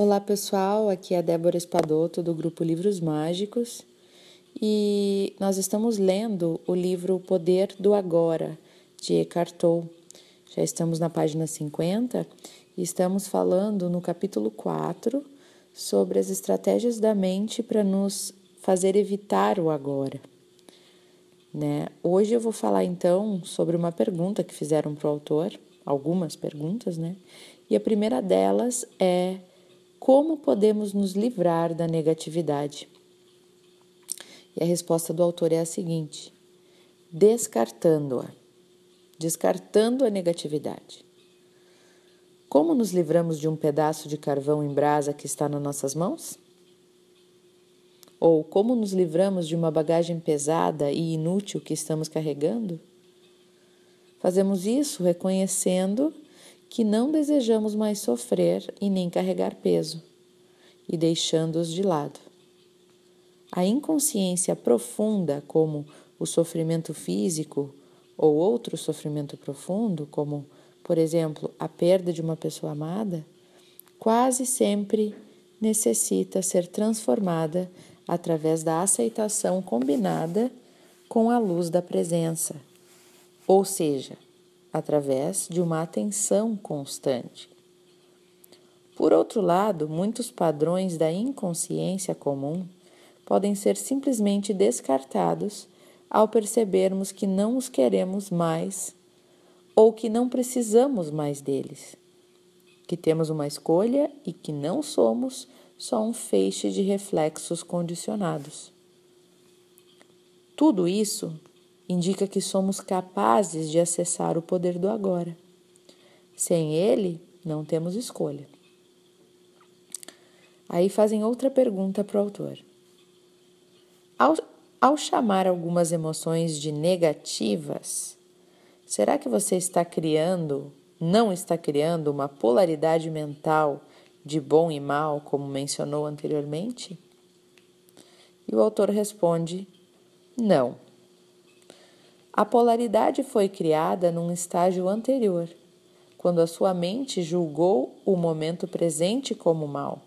Olá pessoal, aqui é Débora Espadoto do grupo Livros Mágicos e nós estamos lendo o livro O Poder do Agora de Eckhart Tolle. Já estamos na página 50 e estamos falando no capítulo 4 sobre as estratégias da mente para nos fazer evitar o agora. Né? Hoje eu vou falar então sobre uma pergunta que fizeram para o autor, algumas perguntas, né? E a primeira delas é como podemos nos livrar da negatividade? E a resposta do autor é a seguinte: descartando-a, descartando a negatividade. Como nos livramos de um pedaço de carvão em brasa que está nas nossas mãos? Ou como nos livramos de uma bagagem pesada e inútil que estamos carregando? Fazemos isso reconhecendo que não desejamos mais sofrer e nem carregar peso, e deixando-os de lado. A inconsciência profunda, como o sofrimento físico ou outro sofrimento profundo, como, por exemplo, a perda de uma pessoa amada, quase sempre necessita ser transformada através da aceitação combinada com a luz da presença, ou seja, através de uma atenção constante. Por outro lado, muitos padrões da inconsciência comum podem ser simplesmente descartados ao percebermos que não os queremos mais ou que não precisamos mais deles, que temos uma escolha e que não somos só um feixe de reflexos condicionados. Tudo isso indica que somos capazes de acessar o poder do agora. Sem ele, não temos escolha. Aí fazem outra pergunta para o autor. Ao, ao chamar algumas emoções de negativas, será que você está criando, não está criando uma polaridade mental de bom e mal, como mencionou anteriormente? E o autor responde: não. A polaridade foi criada num estágio anterior, quando a sua mente julgou o momento presente como mal.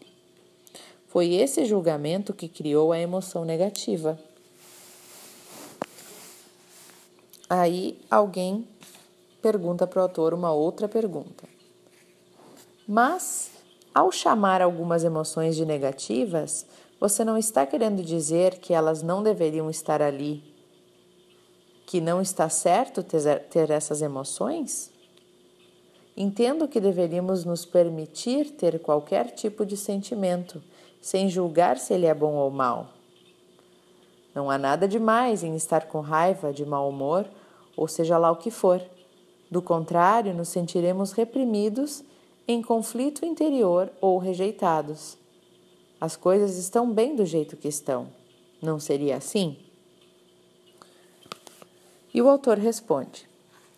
Foi esse julgamento que criou a emoção negativa. Aí alguém pergunta para o autor uma outra pergunta. Mas, ao chamar algumas emoções de negativas, você não está querendo dizer que elas não deveriam estar ali que não está certo ter essas emoções? Entendo que deveríamos nos permitir ter qualquer tipo de sentimento, sem julgar se ele é bom ou mal. Não há nada demais em estar com raiva, de mau humor, ou seja lá o que for. Do contrário, nos sentiremos reprimidos, em conflito interior ou rejeitados. As coisas estão bem do jeito que estão. Não seria assim? E o autor responde: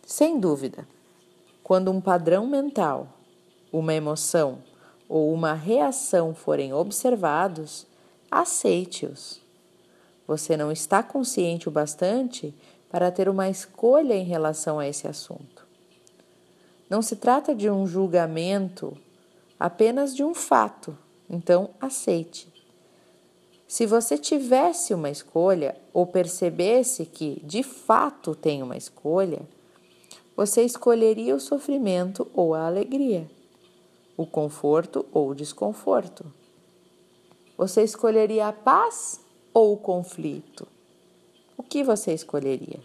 sem dúvida, quando um padrão mental, uma emoção ou uma reação forem observados, aceite-os. Você não está consciente o bastante para ter uma escolha em relação a esse assunto. Não se trata de um julgamento, apenas de um fato, então aceite. Se você tivesse uma escolha ou percebesse que de fato tem uma escolha, você escolheria o sofrimento ou a alegria, o conforto ou o desconforto. Você escolheria a paz ou o conflito? O que você escolheria?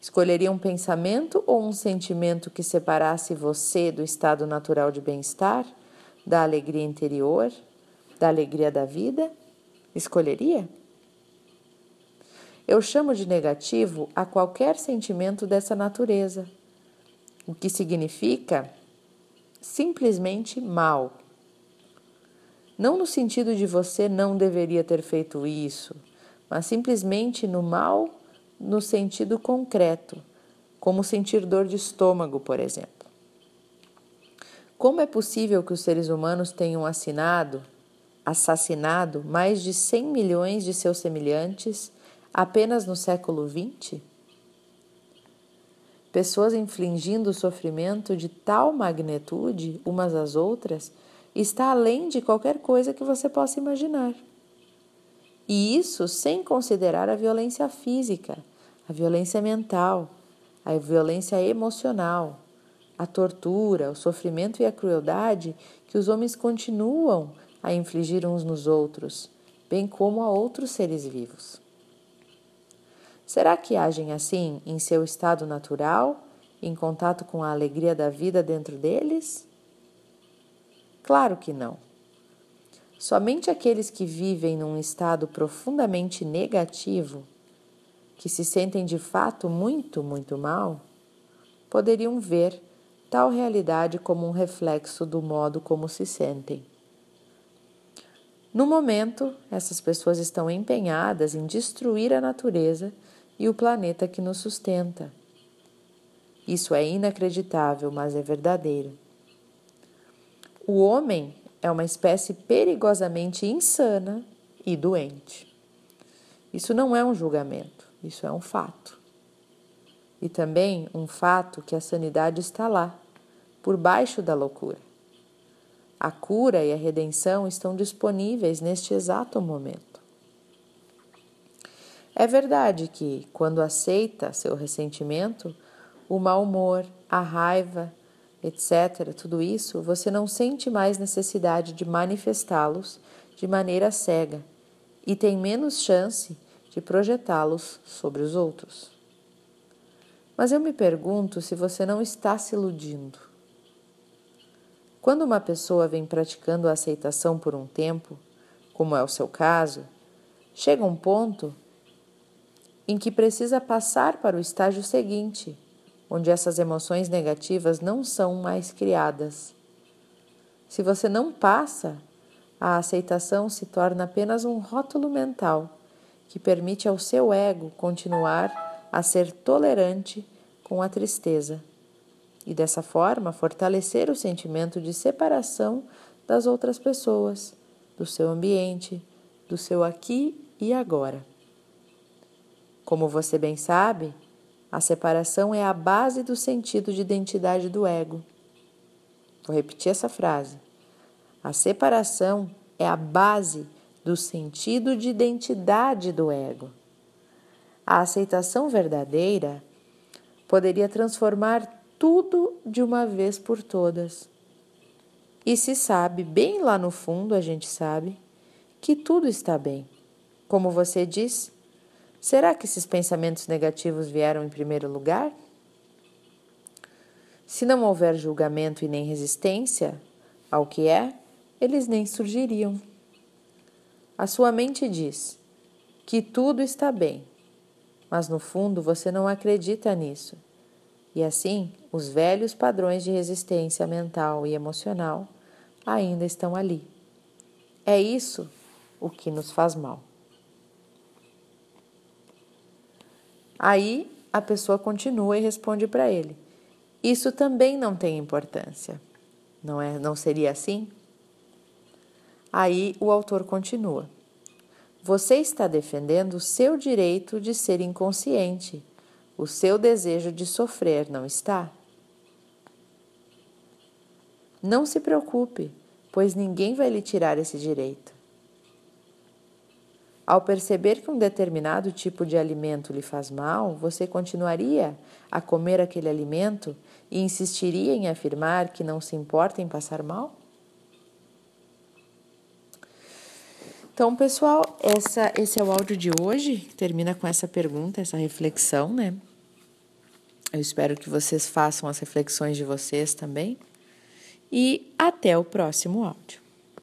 Escolheria um pensamento ou um sentimento que separasse você do estado natural de bem-estar, da alegria interior? Da alegria da vida? Escolheria? Eu chamo de negativo a qualquer sentimento dessa natureza, o que significa simplesmente mal. Não no sentido de você não deveria ter feito isso, mas simplesmente no mal no sentido concreto, como sentir dor de estômago, por exemplo. Como é possível que os seres humanos tenham assinado assassinado mais de 100 milhões de seus semelhantes apenas no século XX? Pessoas infligindo sofrimento de tal magnitude umas às outras está além de qualquer coisa que você possa imaginar. E isso sem considerar a violência física, a violência mental, a violência emocional, a tortura, o sofrimento e a crueldade que os homens continuam a infligir uns nos outros, bem como a outros seres vivos. Será que agem assim em seu estado natural, em contato com a alegria da vida dentro deles? Claro que não. Somente aqueles que vivem num estado profundamente negativo, que se sentem de fato muito, muito mal, poderiam ver tal realidade como um reflexo do modo como se sentem. No momento, essas pessoas estão empenhadas em destruir a natureza e o planeta que nos sustenta. Isso é inacreditável, mas é verdadeiro. O homem é uma espécie perigosamente insana e doente. Isso não é um julgamento, isso é um fato. E também um fato que a sanidade está lá, por baixo da loucura. A cura e a redenção estão disponíveis neste exato momento. É verdade que, quando aceita seu ressentimento, o mau humor, a raiva, etc., tudo isso, você não sente mais necessidade de manifestá-los de maneira cega e tem menos chance de projetá-los sobre os outros. Mas eu me pergunto se você não está se iludindo. Quando uma pessoa vem praticando a aceitação por um tempo, como é o seu caso, chega um ponto em que precisa passar para o estágio seguinte, onde essas emoções negativas não são mais criadas. Se você não passa, a aceitação se torna apenas um rótulo mental que permite ao seu ego continuar a ser tolerante com a tristeza e dessa forma fortalecer o sentimento de separação das outras pessoas, do seu ambiente, do seu aqui e agora. Como você bem sabe, a separação é a base do sentido de identidade do ego. Vou repetir essa frase. A separação é a base do sentido de identidade do ego. A aceitação verdadeira poderia transformar tudo de uma vez por todas. E se sabe, bem lá no fundo a gente sabe, que tudo está bem. Como você diz, Será que esses pensamentos negativos vieram em primeiro lugar? Se não houver julgamento e nem resistência ao que é, eles nem surgiriam. A sua mente diz que tudo está bem, mas no fundo você não acredita nisso. E assim, os velhos padrões de resistência mental e emocional ainda estão ali. É isso o que nos faz mal. Aí a pessoa continua e responde para ele: Isso também não tem importância. Não é, não seria assim? Aí o autor continua: Você está defendendo o seu direito de ser inconsciente, o seu desejo de sofrer, não está? Não se preocupe, pois ninguém vai lhe tirar esse direito. Ao perceber que um determinado tipo de alimento lhe faz mal, você continuaria a comer aquele alimento e insistiria em afirmar que não se importa em passar mal? Então, pessoal, essa, esse é o áudio de hoje. Termina com essa pergunta, essa reflexão, né? Eu espero que vocês façam as reflexões de vocês também. E até o próximo áudio.